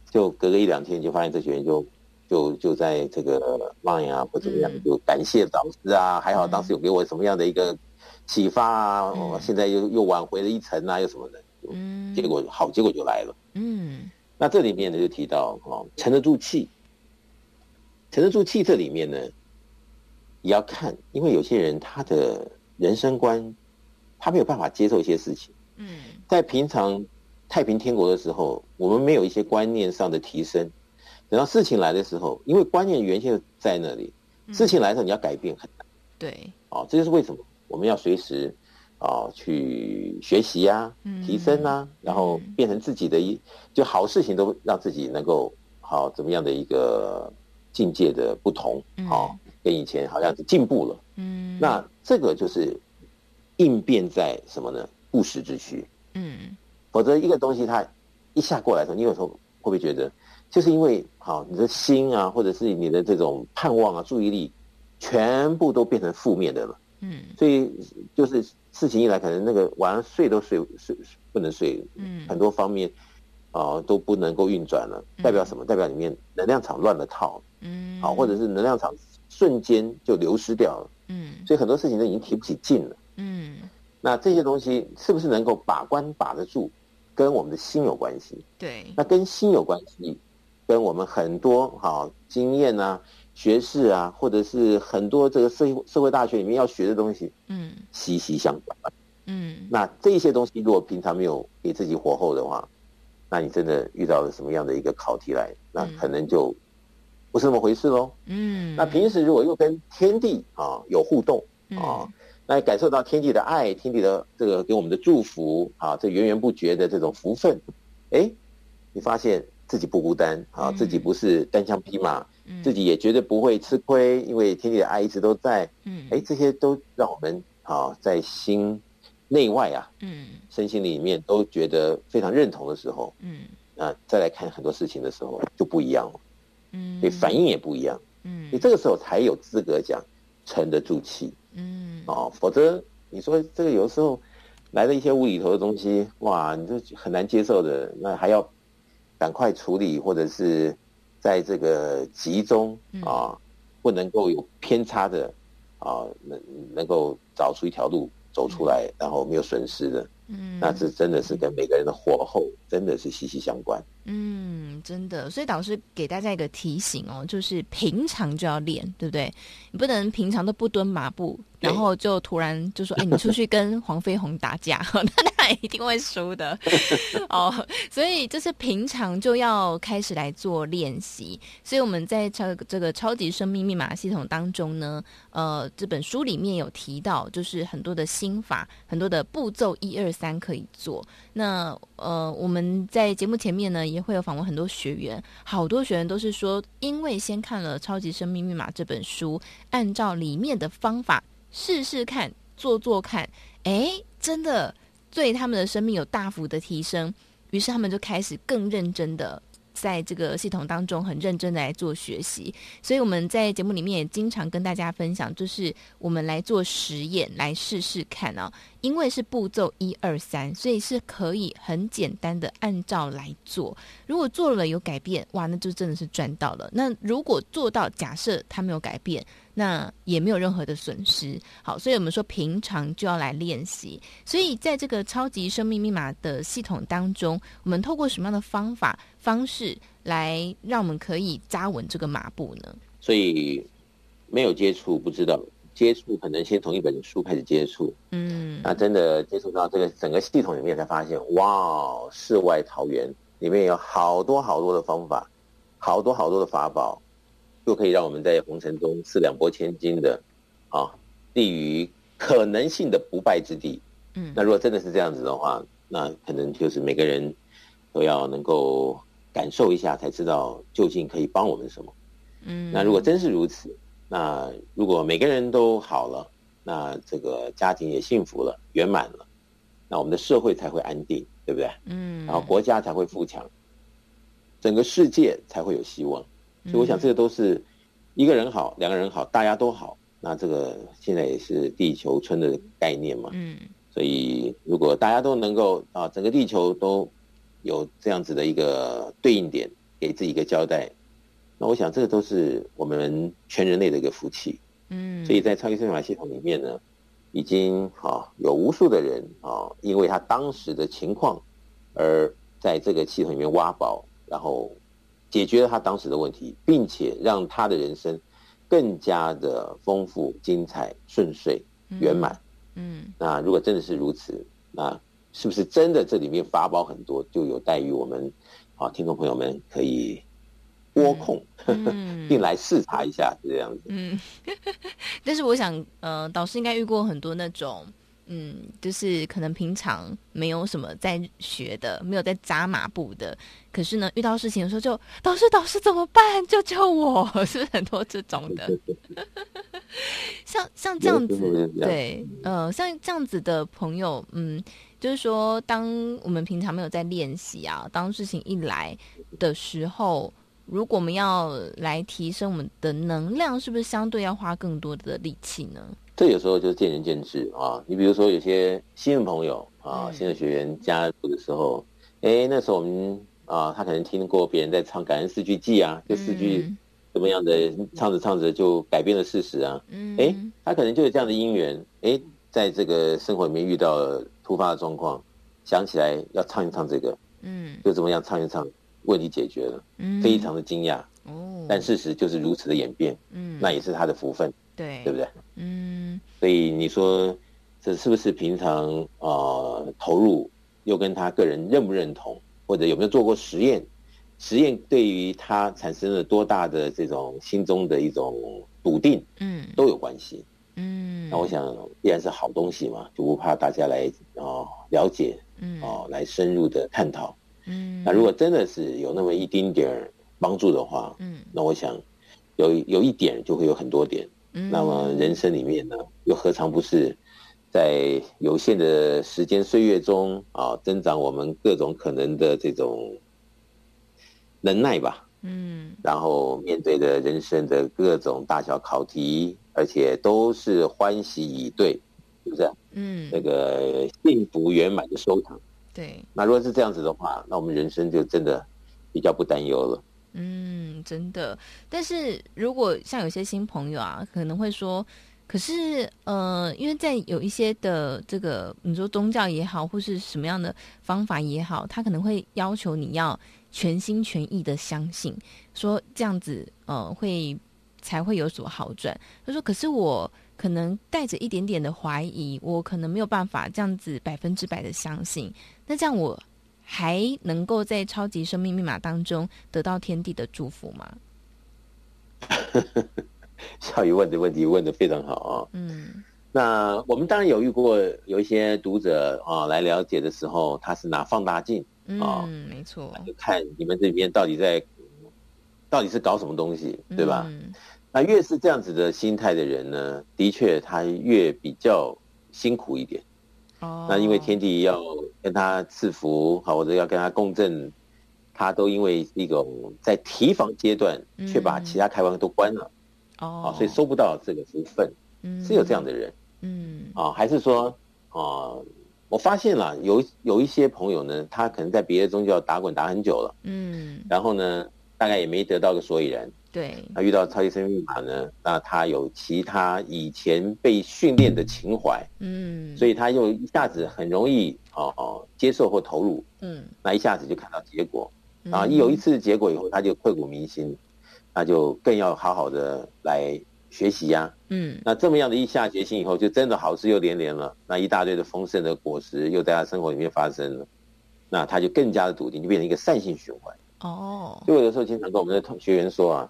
就隔个一两天，就发现这些人就。就就在这个 line 啊，或怎么样，就感谢导师啊，嗯、还好当时有给我什么样的一个启发啊，嗯、现在又又挽回了一层啊，又什么的，嗯，结果好结果就来了，嗯，那这里面呢就提到哦，沉得住气，沉得住气，这里面呢也要看，因为有些人他的人生观，他没有办法接受一些事情，嗯，在平常太平天国的时候，我们没有一些观念上的提升，等到事情来的时候，因为观念原先在那里，事情来的时候你要改变很难。对，哦，这就是为什么我们要随时啊、哦、去学习呀、啊、提升啊，然后变成自己的一就好事情都让自己能够好怎么样的一个境界的不同，好、哦、跟以前好像是进步了。嗯，那这个就是应变在什么呢？务实之需。嗯，否则一个东西它一下过来的时候，你有时候会不会觉得，就是因为好你的心啊，或者是你的这种盼望啊、注意力，全部都变成负面的了。嗯，所以就是事情一来，可能那个晚上睡都睡睡不能睡。嗯，很多方面啊、呃、都不能够运转了，代表什么？代表里面能量场乱了套。嗯，好，或者是能量场瞬间就流失掉了。嗯，所以很多事情都已经提不起劲了。嗯。那这些东西是不是能够把关把得住，跟我们的心有关系？对，那跟心有关系，跟我们很多好经验啊、学识啊，或者是很多这个社社会大学里面要学的东西，嗯，息息相关。嗯，那这些东西如果平常没有给自己活厚的话，那你真的遇到了什么样的一个考题来，那可能就不是那么回事喽。嗯，那平时如果又跟天地啊有互动啊。来感受到天地的爱，天地的这个给我们的祝福啊，这源源不绝的这种福分，哎，你发现自己不孤单啊，自己不是单枪匹马，嗯，自己也绝对不会吃亏，因为天地的爱一直都在，嗯，哎，这些都让我们啊在心内外啊，嗯，身心里面都觉得非常认同的时候，嗯，啊，再来看很多事情的时候就不一样了，嗯，所以反应也不一样，嗯，你这个时候才有资格讲沉得住气。嗯，哦，否则你说这个有时候来了一些无厘头的东西，哇，你就很难接受的，那还要赶快处理，或者是在这个集中啊，不能够有偏差的啊，能能够找出一条路走出来，然后没有损失的。嗯，那是真的是跟每个人的火候真的是息息相关。嗯，真的，所以导师给大家一个提醒哦，就是平常就要练，对不对？你不能平常都不蹲马步。然后就突然就说：“哎，你出去跟黄飞鸿打架，[LAUGHS] 一定会输的哦。”所以就是平常就要开始来做练习。所以我们在超这个超级生命密码系统当中呢，呃，这本书里面有提到，就是很多的心法，很多的步骤，一二三可以做。那呃，我们在节目前面呢，也会有访问很多学员，好多学员都是说，因为先看了《超级生命密码》这本书，按照里面的方法。试试看，做做看，哎，真的对他们的生命有大幅的提升，于是他们就开始更认真的在这个系统当中很认真的来做学习。所以我们在节目里面也经常跟大家分享，就是我们来做实验，来试试看啊。因为是步骤一二三，所以是可以很简单的按照来做。如果做了有改变，哇，那就真的是赚到了。那如果做到，假设他没有改变。那也没有任何的损失，好，所以我们说平常就要来练习。所以在这个超级生命密码的系统当中，我们透过什么样的方法方式来让我们可以扎稳这个马步呢？所以没有接触不知道，接触可能先从一本书开始接触，嗯，那真的接触到这个整个系统里面才发现，哇，世外桃源，里面有好多好多的方法，好多好多的法宝。就可以让我们在红尘中四两拨千斤的，啊，立于可能性的不败之地。嗯，那如果真的是这样子的话，那可能就是每个人都要能够感受一下，才知道究竟可以帮我们什么。嗯，那如果真是如此，那如果每个人都好了，那这个家庭也幸福了、圆满了，那我们的社会才会安定，对不对？嗯，然后国家才会富强，整个世界才会有希望。所以我想，这个都是一个人好，两个人好，大家都好。那这个现在也是地球村的概念嘛。嗯。所以，如果大家都能够啊，整个地球都有这样子的一个对应点，给自己一个交代，那我想，这个都是我们全人类的一个福气。嗯。所以在超级生命密码系统里面呢，已经啊有无数的人啊，因为他当时的情况，而在这个系统里面挖宝，然后。解决了他当时的问题，并且让他的人生更加的丰富、精彩、顺遂、圆满。嗯，那如果真的是如此，那是不是真的这里面法宝很多，就有待于我们啊听众朋友们可以拨空，[LAUGHS] 嗯、并来视察一下，是这样子。嗯，[LAUGHS] 但是我想，呃，导师应该遇过很多那种。嗯，就是可能平常没有什么在学的，没有在扎马步的，可是呢，遇到事情的时候就导师导师怎么办？救救我！是 [LAUGHS] 不是很多这种的？[LAUGHS] 像像这样子，对，呃，像这样子的朋友，嗯，就是说，当我们平常没有在练习啊，当事情一来的时候，如果我们要来提升我们的能量，是不是相对要花更多的力气呢？这有时候就是见仁见智啊。你比如说，有些新的朋友啊，新的学员加入的时候，哎，那时候我们啊，他可能听过别人在唱感恩四句记啊，这四句怎么样的唱着唱着就改变了事实啊。嗯哎，他可能就有这样的因缘，哎，在这个生活里面遇到了突发的状况，想起来要唱一唱这个，嗯，就怎么样唱一唱，问题解决了，嗯非常的惊讶。哦，但事实就是如此的演变，嗯，那也是他的福分。对，对不对？嗯，所以你说这是不是平常呃投入，又跟他个人认不认同，或者有没有做过实验？实验对于他产生了多大的这种心中的一种笃定，嗯，都有关系。嗯，那我想必然是好东西嘛，就不怕大家来哦了解，嗯哦来深入的探讨。嗯，那如果真的是有那么一丁点儿帮助的话，嗯，那我想有有一点就会有很多点。那么人生里面呢，又何尝不是在有限的时间岁月中啊，增长我们各种可能的这种能耐吧？嗯，然后面对着人生的各种大小考题，而且都是欢喜以对，是不是？嗯，那个幸福圆满的收场。对，那如果是这样子的话，那我们人生就真的比较不担忧了。嗯，真的。但是如果像有些新朋友啊，可能会说，可是呃，因为在有一些的这个，你说宗教也好，或是什么样的方法也好，他可能会要求你要全心全意的相信，说这样子呃会才会有所好转。他说，可是我可能带着一点点的怀疑，我可能没有办法这样子百分之百的相信。那这样我。还能够在超级生命密码当中得到天地的祝福吗？[LAUGHS] 小雨问的问题问的非常好啊。嗯，那我们当然有遇过有一些读者啊来了解的时候，他是拿放大镜啊，嗯，没错，就看你们这边到底在到底是搞什么东西，对吧？嗯，那越是这样子的心态的人呢，的确他越比较辛苦一点。哦，那因为天地要跟他赐福，好，或者要跟他共振，他都因为一种在提防阶段，却把其他开关都关了，哦，所以收不到这个福分，嗯，是有这样的人，嗯，啊，还是说，啊，我发现了有有一些朋友呢，他可能在别的宗教打滚打很久了，嗯，然后呢，大概也没得到个所以然。对，他遇到超级生命密码呢，那他有其他以前被训练的情怀，嗯，所以他又一下子很容易哦哦接受或投入，嗯，那一下子就看到结果，啊，一有一次结果以后，他就刻骨铭心，那就更要好好的来学习呀，啊，嗯，那这么样的一下决心以后，就真的好事又连连了，那一大堆的丰盛的果实又在他生活里面发生了，那他就更加的笃定，就变成一个善性循环。哦，所以我有时候经常跟我们的同学员说啊。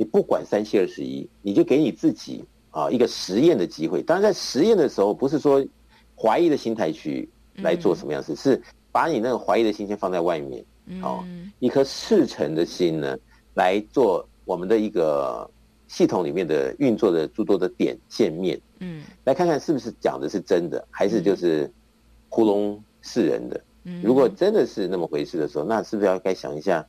你不管三七二十一，你就给你自己啊一个实验的机会。当然，在实验的时候，不是说怀疑的心态去来做什么样子，是把你那个怀疑的心先放在外面，哦，一颗赤诚的心呢，来做我们的一个系统里面的运作的诸多的点见面，嗯，来看看是不是讲的是真的，还是就是糊弄世人的。嗯如果真的是那么回事的时候，那是不是要该想一下？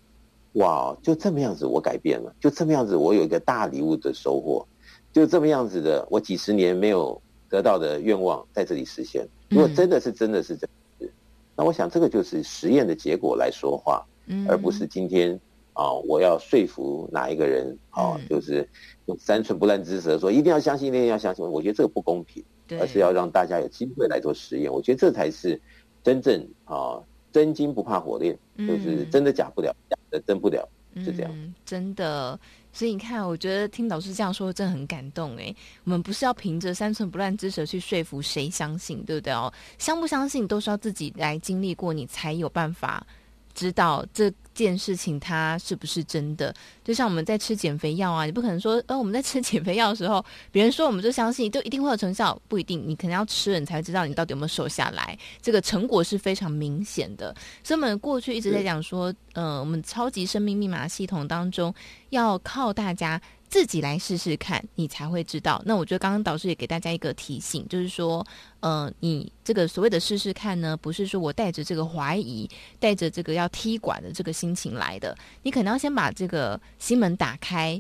哇，就这么样子，我改变了；就这么样子，我有一个大礼物的收获；就这么样子的，我几十年没有得到的愿望在这里实现。如果真的是真的是这样子，那我想这个就是实验的结果来说话，而不是今天啊，我要说服哪一个人啊，就是用三寸不烂之舌说一定要相信，一定要相信。我觉得这个不公平，而是要让大家有机会来做实验。我觉得这才是真正啊。真金不怕火炼，就是真的假不了，假的真不了，是这样。嗯，真的所以你看，我觉得听导师这样说真的很感动哎。我们不是要凭着三寸不烂之舌去说服谁相信，对不对哦？相不相信都是要自己来经历过，你才有办法知道这件事情它是不是真的。就像我们在吃减肥药啊，你不可能说，呃，我们在吃减肥药的时候，别人说我们就相信，就一定会有成效，不一定。你可能要吃了，你才知道你到底有没有瘦下来。这个成果是非常明显的。所以，我们过去一直在讲说，嗯，我们超级生命密码系统当中。要靠大家自己来试试看，你才会知道。那我觉得刚刚导师也给大家一个提醒，就是说，呃，你这个所谓的试试看呢，不是说我带着这个怀疑、带着这个要踢馆的这个心情来的。你可能要先把这个心门打开，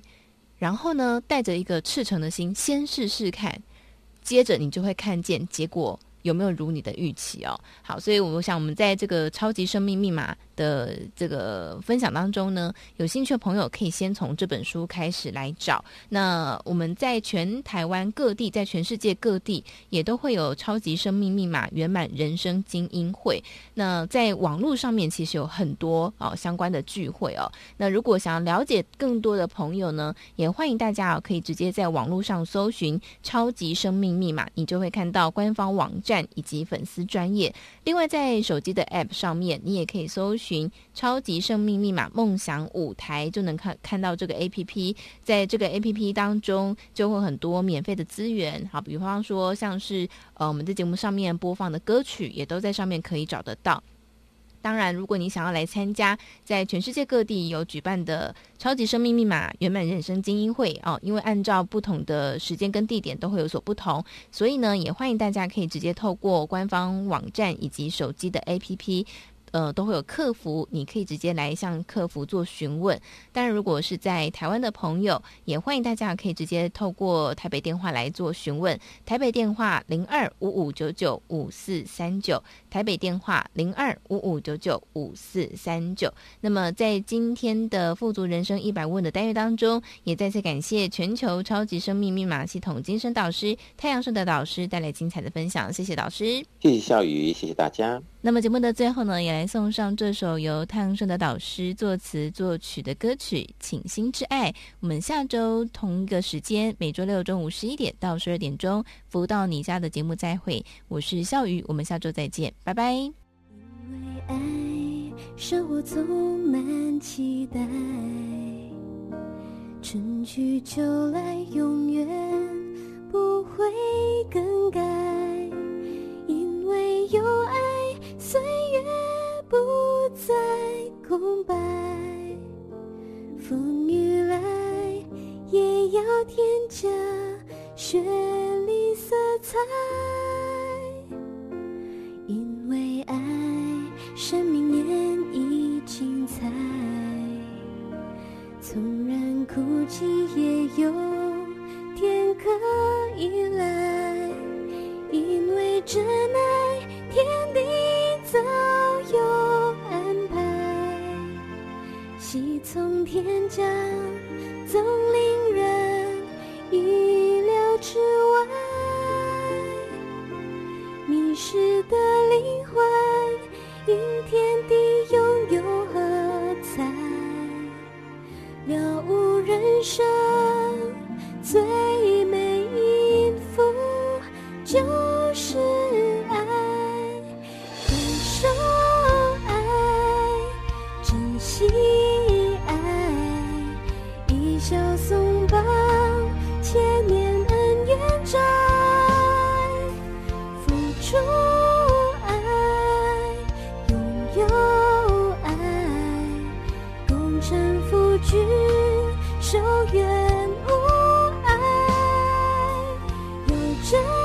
然后呢，带着一个赤诚的心，先试试看，接着你就会看见结果有没有如你的预期哦。好，所以我想我们在这个超级生命密码的这个分享当中呢，有兴趣的朋友可以先从这本书开始来找。那我们在全台湾各地，在全世界各地也都会有超级生命密码圆满人生精英会。那在网络上面其实有很多哦相关的聚会哦。那如果想要了解更多的朋友呢，也欢迎大家哦可以直接在网络上搜寻超级生命密码，你就会看到官方网站以及粉丝专业。另外在手机的 App 上面，你也可以搜。寻超级生命密码梦想舞台，就能看看到这个 APP，在这个 APP 当中就会很多免费的资源，好，比方说像是呃我们在节目上面播放的歌曲，也都在上面可以找得到。当然，如果你想要来参加，在全世界各地有举办的超级生命密码圆满人生精英会哦，因为按照不同的时间跟地点都会有所不同，所以呢，也欢迎大家可以直接透过官方网站以及手机的 APP。呃，都会有客服，你可以直接来向客服做询问。当然，如果是在台湾的朋友，也欢迎大家可以直接透过台北电话来做询问。台北电话零二五五九九五四三九，台北电话零二五五九九五四三九。那么，在今天的富足人生一百问的单元当中，也再次感谢全球超级生命密码系统精神导师太阳盛德导师带来精彩的分享。谢谢导师，谢谢笑宇，谢谢大家。那么节目的最后呢，也来送上这首由太阳盛德导师作词作曲的歌曲《倾心之爱》。我们下周同一个时间，每周六中午十一点到十二点钟，服务到你家的节目再会。我是笑瑜，我们下周再见，拜拜。因为爱，生活充满期待，春去秋来，永远不会更改。因为有爱。岁月不再空白，风雨来也要添加绚丽色彩。为爱，生命演绎精彩，纵然哭泣也有天可依赖。因为真爱，天地。早有安排，喜从天降，总令人意料之外。迷失的灵魂，因天地拥有喝彩，了悟人生最美音符就是爱，感受爱，珍惜爱，一笑松绑，千年恩怨债。君守愿无碍，有真。